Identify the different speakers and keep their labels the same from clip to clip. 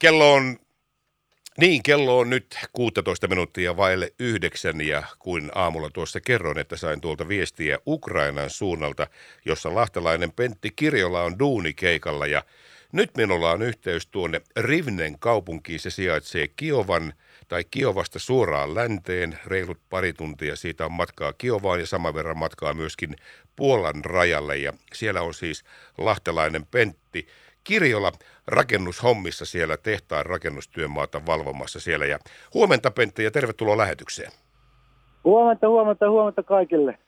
Speaker 1: Kello on, niin kello on nyt 16 minuuttia vaille yhdeksän ja kuin aamulla tuossa kerroin, että sain tuolta viestiä Ukrainan suunnalta, jossa lahtelainen Pentti Kirjola on duunikeikalla ja nyt minulla on yhteys tuonne Rivnen kaupunkiin. Se sijaitsee Kiovan tai Kiovasta suoraan länteen. Reilut pari tuntia siitä on matkaa Kiovaan ja saman verran matkaa myöskin Puolan rajalle. Ja siellä on siis lahtelainen Pentti. Kirjola rakennushommissa siellä tehtaan rakennustyömaata valvomassa siellä. Ja huomenta Pentti ja tervetuloa lähetykseen.
Speaker 2: Huomenta, huomenta, huomenta kaikille.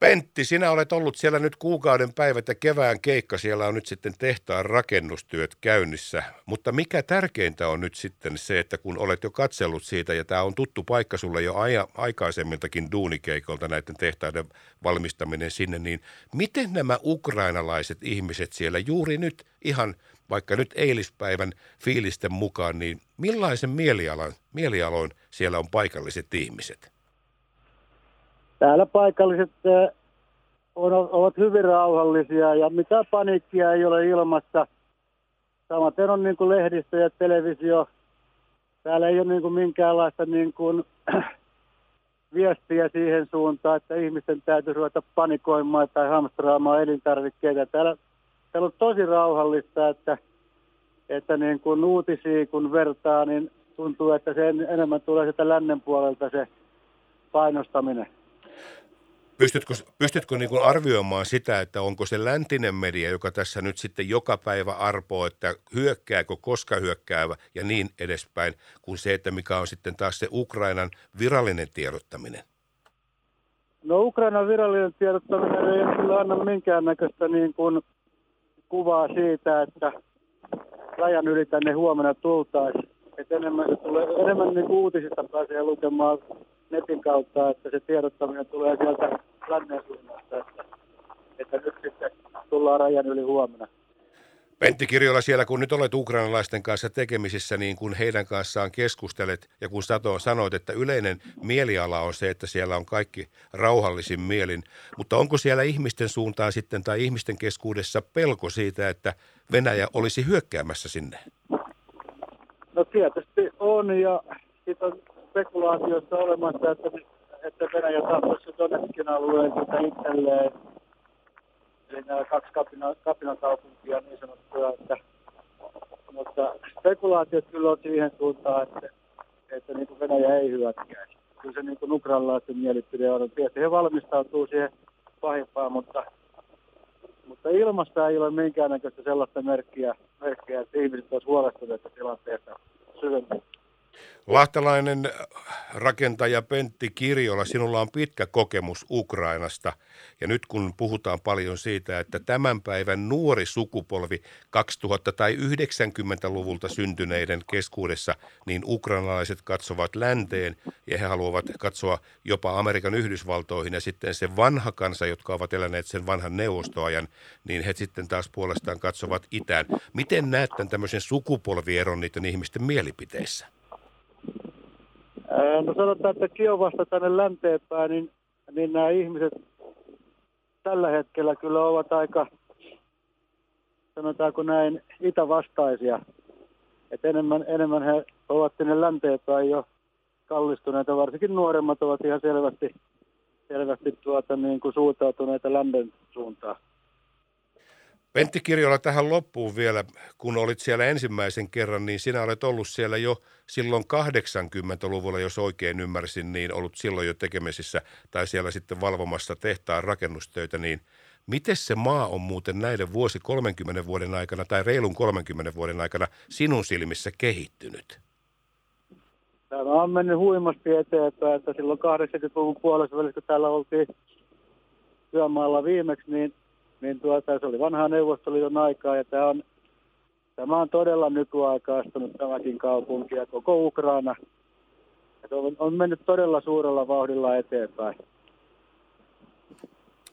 Speaker 1: Pentti, sinä olet ollut siellä nyt kuukauden päivät ja kevään keikka. Siellä on nyt sitten tehtaan rakennustyöt käynnissä. Mutta mikä tärkeintä on nyt sitten se, että kun olet jo katsellut siitä ja tämä on tuttu paikka sulle jo aja, aikaisemmiltakin duunikeikolta näiden tehtaiden valmistaminen sinne, niin miten nämä ukrainalaiset ihmiset siellä juuri nyt ihan vaikka nyt eilispäivän fiilisten mukaan, niin millaisen mielialan, mielialoin siellä on paikalliset ihmiset?
Speaker 2: Täällä paikalliset on, ovat hyvin rauhallisia ja mitään paniikkia ei ole ilmassa. Samaten on niin kuin lehdistö ja televisio. Täällä ei ole niin kuin minkäänlaista niin kuin, viestiä siihen suuntaan, että ihmisten täytyy ruveta panikoimaan tai hamstraamaan elintarvikkeita. Täällä, täällä on tosi rauhallista, että, että niin kuin uutisia kun vertaa, niin tuntuu, että se enemmän tulee sieltä lännen puolelta se painostaminen.
Speaker 1: Pystytkö, pystytkö niin kuin arvioimaan sitä, että onko se läntinen media, joka tässä nyt sitten joka päivä arpoo, että hyökkääkö, koska hyökkäävä ja niin edespäin, kuin se, että mikä on sitten taas se Ukrainan virallinen tiedottaminen?
Speaker 2: No Ukrainan virallinen tiedottaminen ei kyllä anna minkäännäköistä niin kuin kuvaa siitä, että rajan yli tänne huomenna tultaisiin. enemmän, se tulee, enemmän niin uutisista pääsee lukemaan netin kautta, että se tiedottaminen tulee sieltä lännen suunnasta, että, että nyt sitten tullaan rajan yli huomenna.
Speaker 1: Pentti Kirjola, siellä kun nyt olet ukrainalaisten kanssa tekemisissä, niin kun heidän kanssaan keskustelet ja kun Sato sanoit, että yleinen mieliala on se, että siellä on kaikki rauhallisin mielin, mutta onko siellä ihmisten suuntaan sitten tai ihmisten keskuudessa pelko siitä, että Venäjä olisi hyökkäämässä sinne?
Speaker 2: No tietysti on ja siitä on spekulaatiossa olemassa, että, että Venäjä tahtoisi Donetskin alueen itselleen. Eli nämä kaksi kapina, kapinakaupunkia niin sanottua, että, mutta spekulaatiot kyllä on siihen suuntaan, että, että niin kuin Venäjä ei hyökkäisi. Kyllä se niin kuin ukrainalaisten mielipide on. Tietysti he valmistautuu siihen pahimpaan, mutta, mutta ilmasta ei ole minkäännäköistä sellaista merkkiä, merkkiä että ihmiset olisivat huolestuneet tilanteesta syvemmin.
Speaker 1: Lahtelainen rakentaja Pentti Kirjola, sinulla on pitkä kokemus Ukrainasta ja nyt kun puhutaan paljon siitä, että tämän päivän nuori sukupolvi 2000- tai 90-luvulta syntyneiden keskuudessa, niin ukrainalaiset katsovat länteen ja he haluavat katsoa jopa Amerikan Yhdysvaltoihin ja sitten se vanha kansa, jotka ovat eläneet sen vanhan neuvostoajan, niin he sitten taas puolestaan katsovat itään. Miten näet tämän tämmöisen sukupolvieron niiden ihmisten mielipiteissä?
Speaker 2: No sanotaan, että Kiovasta tänne länteenpäin, niin, niin nämä ihmiset tällä hetkellä kyllä ovat aika, sanotaanko näin, itävastaisia. Et enemmän, enemmän he ovat tänne länteenpäin jo kallistuneita, varsinkin nuoremmat ovat ihan selvästi, selvästi tuota, niin kuin suuntautuneita lännen suuntaan.
Speaker 1: Pentti Kirjola tähän loppuun vielä, kun olit siellä ensimmäisen kerran, niin sinä olet ollut siellä jo silloin 80-luvulla, jos oikein ymmärsin, niin ollut silloin jo tekemisissä tai siellä sitten valvomassa tehtaan rakennustöitä, niin miten se maa on muuten näiden vuosi 30 vuoden aikana tai reilun 30 vuoden aikana sinun silmissä kehittynyt?
Speaker 2: Tämä on mennyt huimasti eteenpäin, että silloin 80-luvun puolessa välissä, kun täällä oltiin työmaalla viimeksi, niin niin tuota, se oli vanhaa Neuvostoliiton aikaa ja tämä on, tämä on todella nykyaikaistunut tämäkin kaupunki ja koko Ukraina. Et on, on mennyt todella suurella vauhdilla eteenpäin.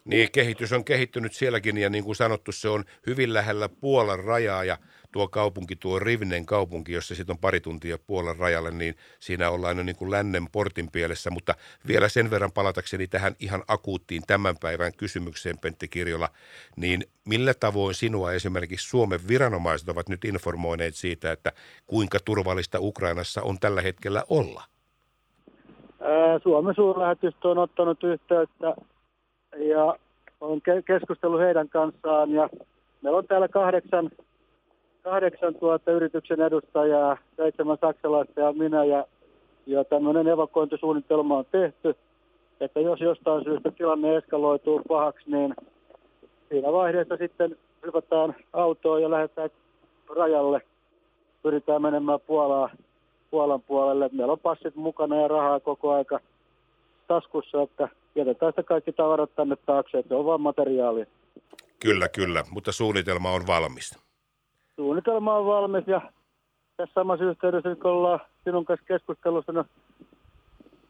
Speaker 1: Niin, kehitys on kehittynyt sielläkin ja niin kuin sanottu, se on hyvin lähellä Puolan rajaa ja tuo kaupunki, tuo Rivnen kaupunki, jossa sitten on pari tuntia Puolan rajalle, niin siinä ollaan jo niin kuin lännen portin pielessä. Mutta vielä sen verran palatakseni tähän ihan akuuttiin tämän päivän kysymykseen, Pentti Kirjola, niin millä tavoin sinua esimerkiksi Suomen viranomaiset ovat nyt informoineet siitä, että kuinka turvallista Ukrainassa on tällä hetkellä olla?
Speaker 2: Suomen suurlähetystö on ottanut yhteyttä ja on keskustellut heidän kanssaan ja meillä on täällä kahdeksan, kahdeksan tuota yrityksen edustajaa, seitsemän saksalaista ja minä ja, ja tämmöinen evakuointisuunnitelma on tehty, että jos jostain syystä tilanne eskaloituu pahaksi, niin siinä vaiheessa sitten hypätään autoon ja lähdetään rajalle. Pyritään menemään Puolaa, Puolan puolelle. Meillä on passit mukana ja rahaa koko aika taskussa, että jätetään sitä kaikki tavarat tänne taakse, että on vain materiaalia.
Speaker 1: Kyllä, kyllä, mutta suunnitelma on valmis.
Speaker 2: Suunnitelma on valmis ja tässä samassa yhteydessä, kun ollaan sinun kanssa keskustelussa, no,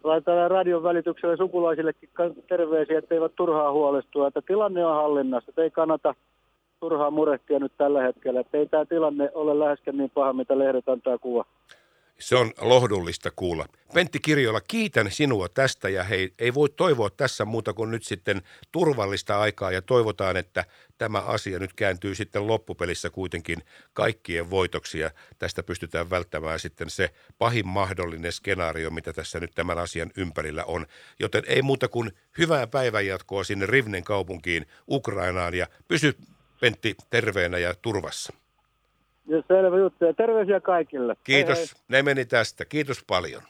Speaker 2: laitetaan radion välityksellä sukulaisillekin terveisiä, että eivät turhaa huolestua, että tilanne on hallinnassa, että ei kannata turhaa murehtia nyt tällä hetkellä, että ei tämä tilanne ole läheskään niin paha, mitä lehdet antaa kuva.
Speaker 1: Se on lohdullista kuulla. Pentti Kirjola, kiitän sinua tästä ja hei, ei voi toivoa tässä muuta kuin nyt sitten turvallista aikaa ja toivotaan, että tämä asia nyt kääntyy sitten loppupelissä kuitenkin kaikkien voitoksi ja tästä pystytään välttämään sitten se pahin mahdollinen skenaario, mitä tässä nyt tämän asian ympärillä on. Joten ei muuta kuin hyvää päivänjatkoa sinne Rivnen kaupunkiin Ukrainaan ja pysy Pentti terveenä ja turvassa.
Speaker 2: Selvä juttu. Ja terveisiä kaikille.
Speaker 1: Kiitos. Hei hei. Ne meni tästä. Kiitos paljon.